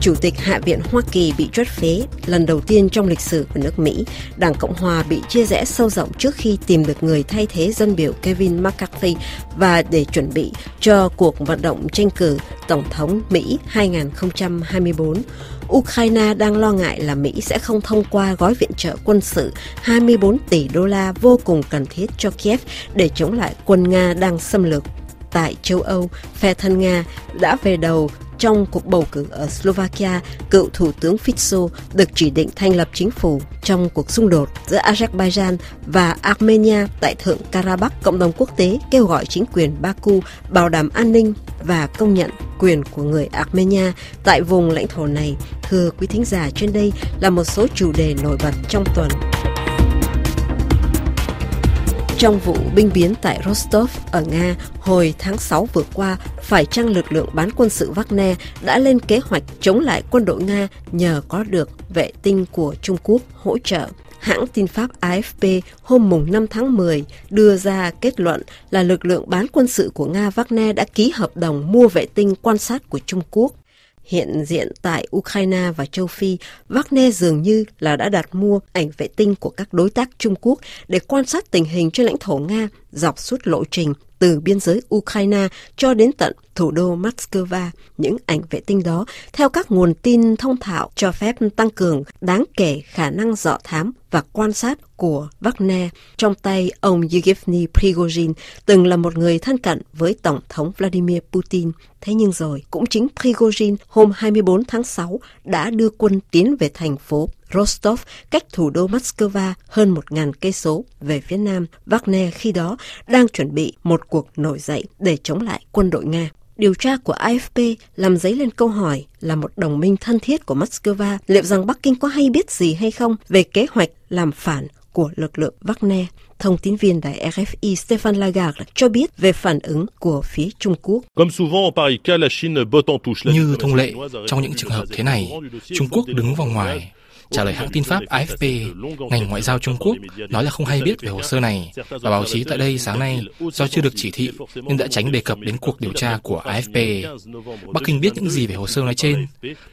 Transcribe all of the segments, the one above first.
Chủ tịch Hạ viện Hoa Kỳ bị truất phế, lần đầu tiên trong lịch sử của nước Mỹ. Đảng Cộng Hòa bị chia rẽ sâu rộng trước khi tìm được người thay thế dân biểu Kevin McCarthy và để chuẩn bị cho cuộc vận động tranh cử Tổng thống Mỹ 2024. Ukraine đang lo ngại là Mỹ sẽ không thông qua gói viện trợ quân sự 24 tỷ đô la vô cùng cần thiết cho Kiev để chống lại quân Nga đang xâm lược tại châu Âu, phe thân Nga đã về đầu trong cuộc bầu cử ở Slovakia, cựu Thủ tướng Fico được chỉ định thành lập chính phủ trong cuộc xung đột giữa Azerbaijan và Armenia tại Thượng Karabakh. Cộng đồng quốc tế kêu gọi chính quyền Baku bảo đảm an ninh và công nhận quyền của người Armenia tại vùng lãnh thổ này. Thưa quý thính giả, trên đây là một số chủ đề nổi bật trong tuần. Trong vụ binh biến tại Rostov ở Nga hồi tháng 6 vừa qua, phải chăng lực lượng bán quân sự Wagner đã lên kế hoạch chống lại quân đội Nga nhờ có được vệ tinh của Trung Quốc hỗ trợ? Hãng tin Pháp AFP hôm mùng 5 tháng 10 đưa ra kết luận là lực lượng bán quân sự của Nga Wagner đã ký hợp đồng mua vệ tinh quan sát của Trung Quốc hiện diện tại Ukraine và châu Phi, Wagner dường như là đã đặt mua ảnh vệ tinh của các đối tác Trung Quốc để quan sát tình hình trên lãnh thổ Nga dọc suốt lộ trình từ biên giới Ukraine cho đến tận thủ đô Moscow. Những ảnh vệ tinh đó, theo các nguồn tin thông thạo, cho phép tăng cường đáng kể khả năng dọ thám và quan sát của Wagner trong tay ông Yevgeny Prigozhin, từng là một người thân cận với Tổng thống Vladimir Putin. Thế nhưng rồi, cũng chính Prigozhin hôm 24 tháng 6 đã đưa quân tiến về thành phố Rostov, cách thủ đô Moscow hơn 1.000 cây số về phía nam. Wagner khi đó đang chuẩn bị một cuộc nổi dậy để chống lại quân đội Nga. Điều tra của AFP làm dấy lên câu hỏi là một đồng minh thân thiết của Moscow liệu rằng Bắc Kinh có hay biết gì hay không về kế hoạch làm phản của lực lượng Wagner. Thông tin viên đài RFI Stefan Lagarde cho biết về phản ứng của phía Trung Quốc. Như thông lệ, trong những trường hợp thế này, Trung Quốc đứng vào ngoài Trả lời hãng tin Pháp AFP, ngành ngoại giao Trung Quốc nói là không hay biết về hồ sơ này và báo chí tại đây sáng nay do chưa được chỉ thị nên đã tránh đề cập đến cuộc điều tra của AFP. Bắc Kinh biết những gì về hồ sơ nói trên.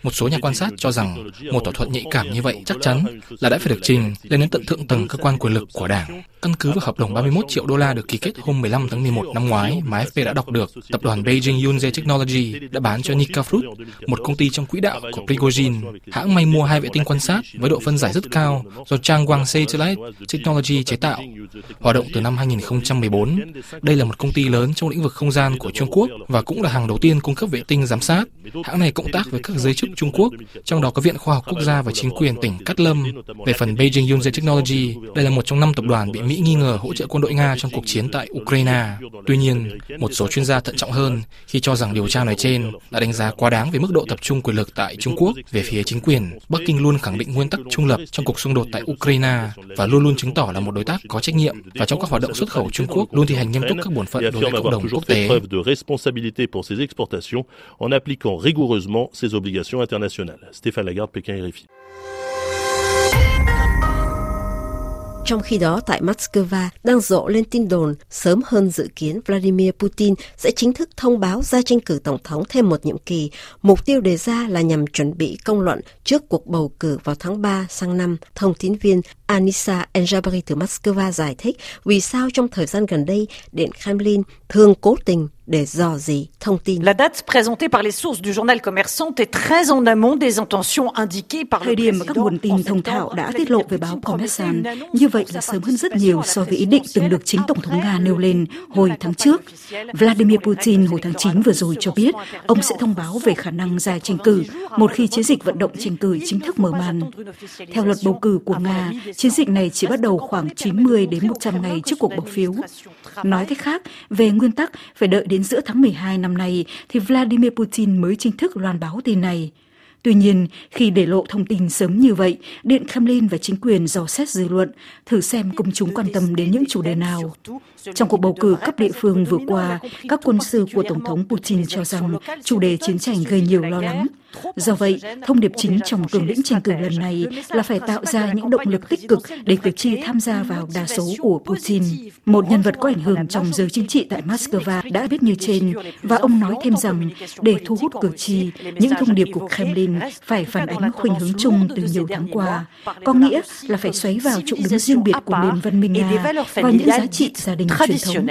Một số nhà quan sát cho rằng một thỏa thuận nhạy cảm như vậy chắc chắn là đã phải được trình lên đến tận thượng tầng cơ quan quyền lực của đảng. Căn cứ vào hợp đồng 31 triệu đô la được ký kết hôm 15 tháng 11 năm ngoái mà AFP đã đọc được, tập đoàn Beijing Yunze Technology đã bán cho Nikafruit, một công ty trong quỹ đạo của Prigozhin. Hãng may mua hai vệ tinh quan sát với độ phân giải rất cao do Chang Wang Satellite Technology chế tạo. Hoạt động từ năm 2014, đây là một công ty lớn trong lĩnh vực không gian của Trung Quốc và cũng là hàng đầu tiên cung cấp vệ tinh giám sát. Hãng này cộng tác với các giới chức Trung Quốc, trong đó có Viện Khoa học Quốc gia và chính quyền tỉnh Cát Lâm. Về phần Beijing Yunze Technology, đây là một trong năm tập đoàn bị Mỹ nghi ngờ hỗ trợ quân đội Nga trong cuộc chiến tại Ukraine. Tuy nhiên, một số chuyên gia thận trọng hơn khi cho rằng điều tra nói trên đã đánh giá quá đáng về mức độ tập trung quyền lực tại Trung Quốc về phía chính quyền. Bắc Kinh luôn khẳng định nguyên tắc trung lập trong cuộc xung đột tại Ukraine và luôn luôn chứng tỏ là một đối tác có trách nhiệm và trong các hoạt động xuất khẩu Trung Quốc luôn thi hành nghiêm túc các bổn phận đối với cộng đồng quốc tế. en appliquant rigoureusement ses obligations internationales. Stéphane Lagarde, Pékin, RFI. Trong khi đó, tại Moscow đang rộ lên tin đồn sớm hơn dự kiến Vladimir Putin sẽ chính thức thông báo ra tranh cử tổng thống thêm một nhiệm kỳ. Mục tiêu đề ra là nhằm chuẩn bị công luận trước cuộc bầu cử vào tháng 3 sang năm. Thông tin viên Anissa Enjabari từ Moscow giải thích vì sao trong thời gian gần đây Điện Kremlin thường cố tình để dò dỉ thông tin. La date présentée par les sources du journal commerçant est très en amont des intentions indiquées par Thời điểm mà các nguồn tin thông thạo đã tiết lộ về báo Kommersant, như vậy là sớm hơn rất nhiều so với ý định từng được chính Tổng thống Nga nêu lên hồi tháng trước. Vladimir Putin hồi tháng 9 vừa rồi cho biết ông sẽ thông báo về khả năng ra tranh cử một khi chiến dịch vận động tranh cử chính thức mở màn. Theo luật bầu cử của Nga, chiến dịch này chỉ bắt đầu khoảng 90 đến 100 ngày trước cuộc bầu phiếu. Nói cách khác, về nguyên tắc phải đợi đến đến giữa tháng 12 năm nay thì Vladimir Putin mới chính thức loan báo tin này. Tuy nhiên, khi để lộ thông tin sớm như vậy, Điện Kremlin và chính quyền dò xét dư luận, thử xem công chúng quan tâm đến những chủ đề nào. Trong cuộc bầu cử cấp địa phương vừa qua, các quân sư của Tổng thống Putin cho rằng chủ đề chiến tranh gây nhiều lo lắng – Do vậy, thông điệp chính trong cường lĩnh tranh cử lần này là phải tạo ra những động lực tích cực để cử tri tham gia vào đa số của Putin. Một nhân vật có ảnh hưởng trong giới chính trị tại Moscow đã viết như trên và ông nói thêm rằng để thu hút cử tri, những thông điệp của Kremlin phải phản ánh khuynh hướng chung từ nhiều tháng qua, có nghĩa là phải xoáy vào chỗ đứng riêng biệt của nền văn minh Nga và những giá trị gia đình truyền thống.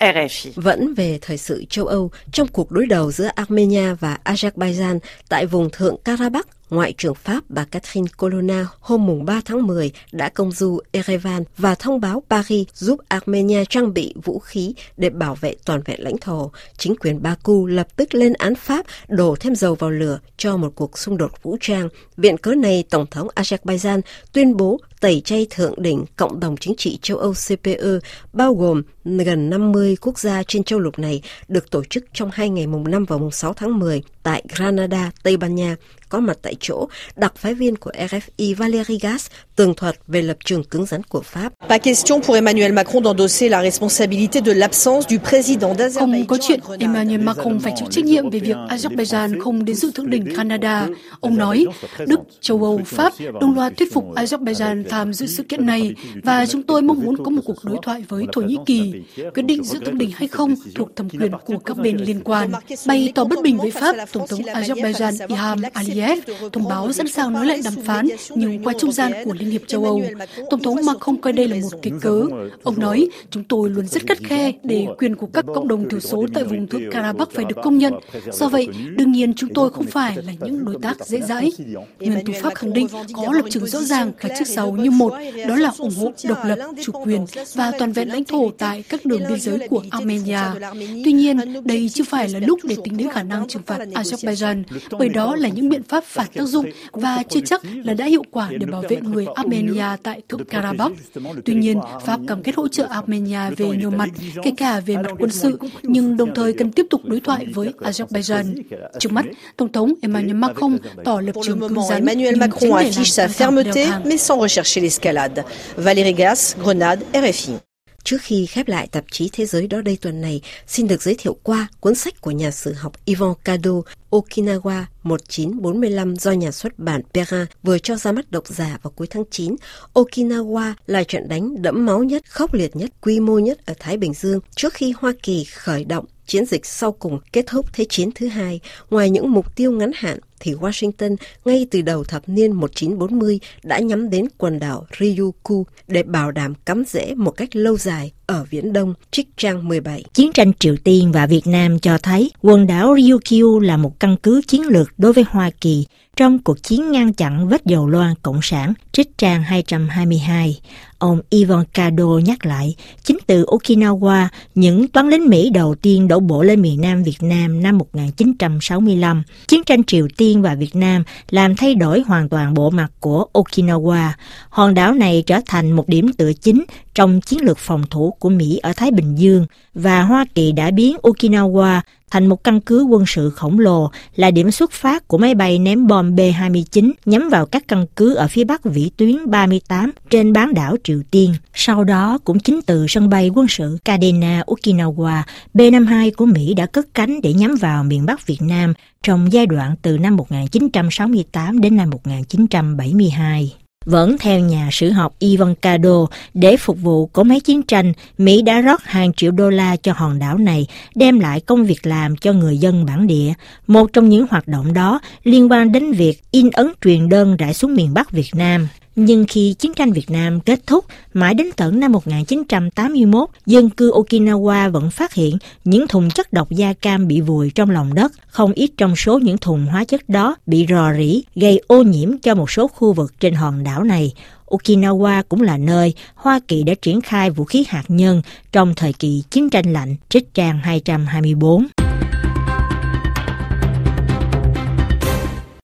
RFI. Vẫn về thời sự châu Âu, trong cuộc đối đầu giữa Armenia và Azerbaijan tại vùng thượng Karabakh, Ngoại trưởng Pháp bà Catherine Colonna hôm mùng 3 tháng 10 đã công du Erevan và thông báo Paris giúp Armenia trang bị vũ khí để bảo vệ toàn vẹn lãnh thổ. Chính quyền Baku lập tức lên án Pháp đổ thêm dầu vào lửa cho một cuộc xung đột vũ trang. Viện cớ này, Tổng thống Azerbaijan tuyên bố tẩy chay thượng đỉnh Cộng đồng Chính trị châu Âu CPE, bao gồm gần 50 quốc gia trên châu lục này, được tổ chức trong hai ngày mùng 5 và mùng 6 tháng 10 tại Granada, Tây Ban Nha, có mặt tại chỗ, đặc phái viên của RFI Valérie Gas tường thuật về lập trường cứng rắn của Pháp. Pas question pour Emmanuel Macron d'endosser la responsabilité de l'absence du président d'Azerbaïdjan. Không có chuyện Emmanuel Macron phải chịu trách nhiệm về việc Azerbaijan không đến dự thượng đỉnh Canada. Ông nói, Đức, châu Âu, Pháp đồng loạt thuyết phục Azerbaijan tham dự sự kiện này và chúng tôi mong muốn có một cuộc đối thoại với Thổ Nhĩ Kỳ. Quyết định dự thượng đỉnh hay không thuộc thẩm quyền của các bên liên quan. Bày tỏ bất bình với Pháp, Tổng thống Azerbaijan Ilham Aliyev thông báo sẵn sàng nối lại đàm phán nhưng qua trung gian của Liên hiệp châu Âu. Tổng thống Macron coi đây là một cái cớ. Ông nói, chúng tôi luôn rất khắt khe để quyền của các cộng đồng thiểu số tại vùng thượng Karabakh phải được công nhận. Do vậy, đương nhiên chúng tôi không phải là những đối tác dễ dãi. Nguyên thủ Pháp khẳng định có lập trường rõ ràng và trước sau như một, đó là ủng hộ độc lập, chủ quyền và toàn vẹn lãnh thổ tại các đường biên giới của Armenia. Tuy nhiên, đây chưa phải là lúc để tính đến khả năng trừng phạt Azerbaijan, bởi đó là những biện pháp phản tác dụng và chưa chắc là đã hiệu quả để bảo vệ người Armenia tại Thượng Karabakh. Tuy nhiên, Pháp cam kết hỗ trợ Armenia về nhiều mặt, kể cả về mặt quân sự, nhưng đồng thời cần tiếp tục đối thoại với Azerbaijan. Trước mắt, Tổng thống Emmanuel Macron tỏ lập trường cứng rắn Emmanuel Macron affiche sa fermeté mais sans rechercher l'escalade. Valérie Gas, Grenade, RFI. Trước khi khép lại tạp chí Thế giới đó đây tuần này, xin được giới thiệu qua cuốn sách của nhà sử học Ivan Kado, Okinawa 1945 do nhà xuất bản Perrin vừa cho ra mắt độc giả vào cuối tháng 9. Okinawa là trận đánh đẫm máu nhất, khốc liệt nhất, quy mô nhất ở Thái Bình Dương trước khi Hoa Kỳ khởi động chiến dịch sau cùng kết thúc Thế chiến thứ hai. Ngoài những mục tiêu ngắn hạn, thì Washington ngay từ đầu thập niên 1940 đã nhắm đến quần đảo Ryukyu để bảo đảm cắm rễ một cách lâu dài ở Viễn Đông, trích trang 17. Chiến tranh Triều Tiên và Việt Nam cho thấy quần đảo Ryukyu là một căn cứ chiến lược đối với Hoa Kỳ trong cuộc chiến ngăn chặn vết dầu loan Cộng sản, trích trang 222. Ông Ivan Kado nhắc lại, chính từ Okinawa, những toán lính Mỹ đầu tiên đổ bộ lên miền Nam Việt Nam năm 1965. Chiến tranh Triều Tiên và Việt Nam làm thay đổi hoàn toàn bộ mặt của Okinawa. Hòn đảo này trở thành một điểm tựa chính trong chiến lược phòng thủ của Mỹ ở Thái Bình Dương và Hoa Kỳ đã biến Okinawa thành một căn cứ quân sự khổng lồ là điểm xuất phát của máy bay ném bom B-29 nhắm vào các căn cứ ở phía bắc vĩ tuyến 38 trên bán đảo Triều Tiên. Sau đó, cũng chính từ sân bay quân sự Kadena, Okinawa, B-52 của Mỹ đã cất cánh để nhắm vào miền Bắc Việt Nam trong giai đoạn từ năm 1968 đến năm 1972. Vẫn theo nhà sử học Ivan Kado, để phục vụ của máy chiến tranh, Mỹ đã rót hàng triệu đô la cho hòn đảo này, đem lại công việc làm cho người dân bản địa. Một trong những hoạt động đó liên quan đến việc in ấn truyền đơn rải xuống miền Bắc Việt Nam. Nhưng khi chiến tranh Việt Nam kết thúc, mãi đến tận năm 1981, dân cư Okinawa vẫn phát hiện những thùng chất độc da cam bị vùi trong lòng đất. Không ít trong số những thùng hóa chất đó bị rò rỉ, gây ô nhiễm cho một số khu vực trên hòn đảo này. Okinawa cũng là nơi Hoa Kỳ đã triển khai vũ khí hạt nhân trong thời kỳ chiến tranh lạnh, trích trang 224.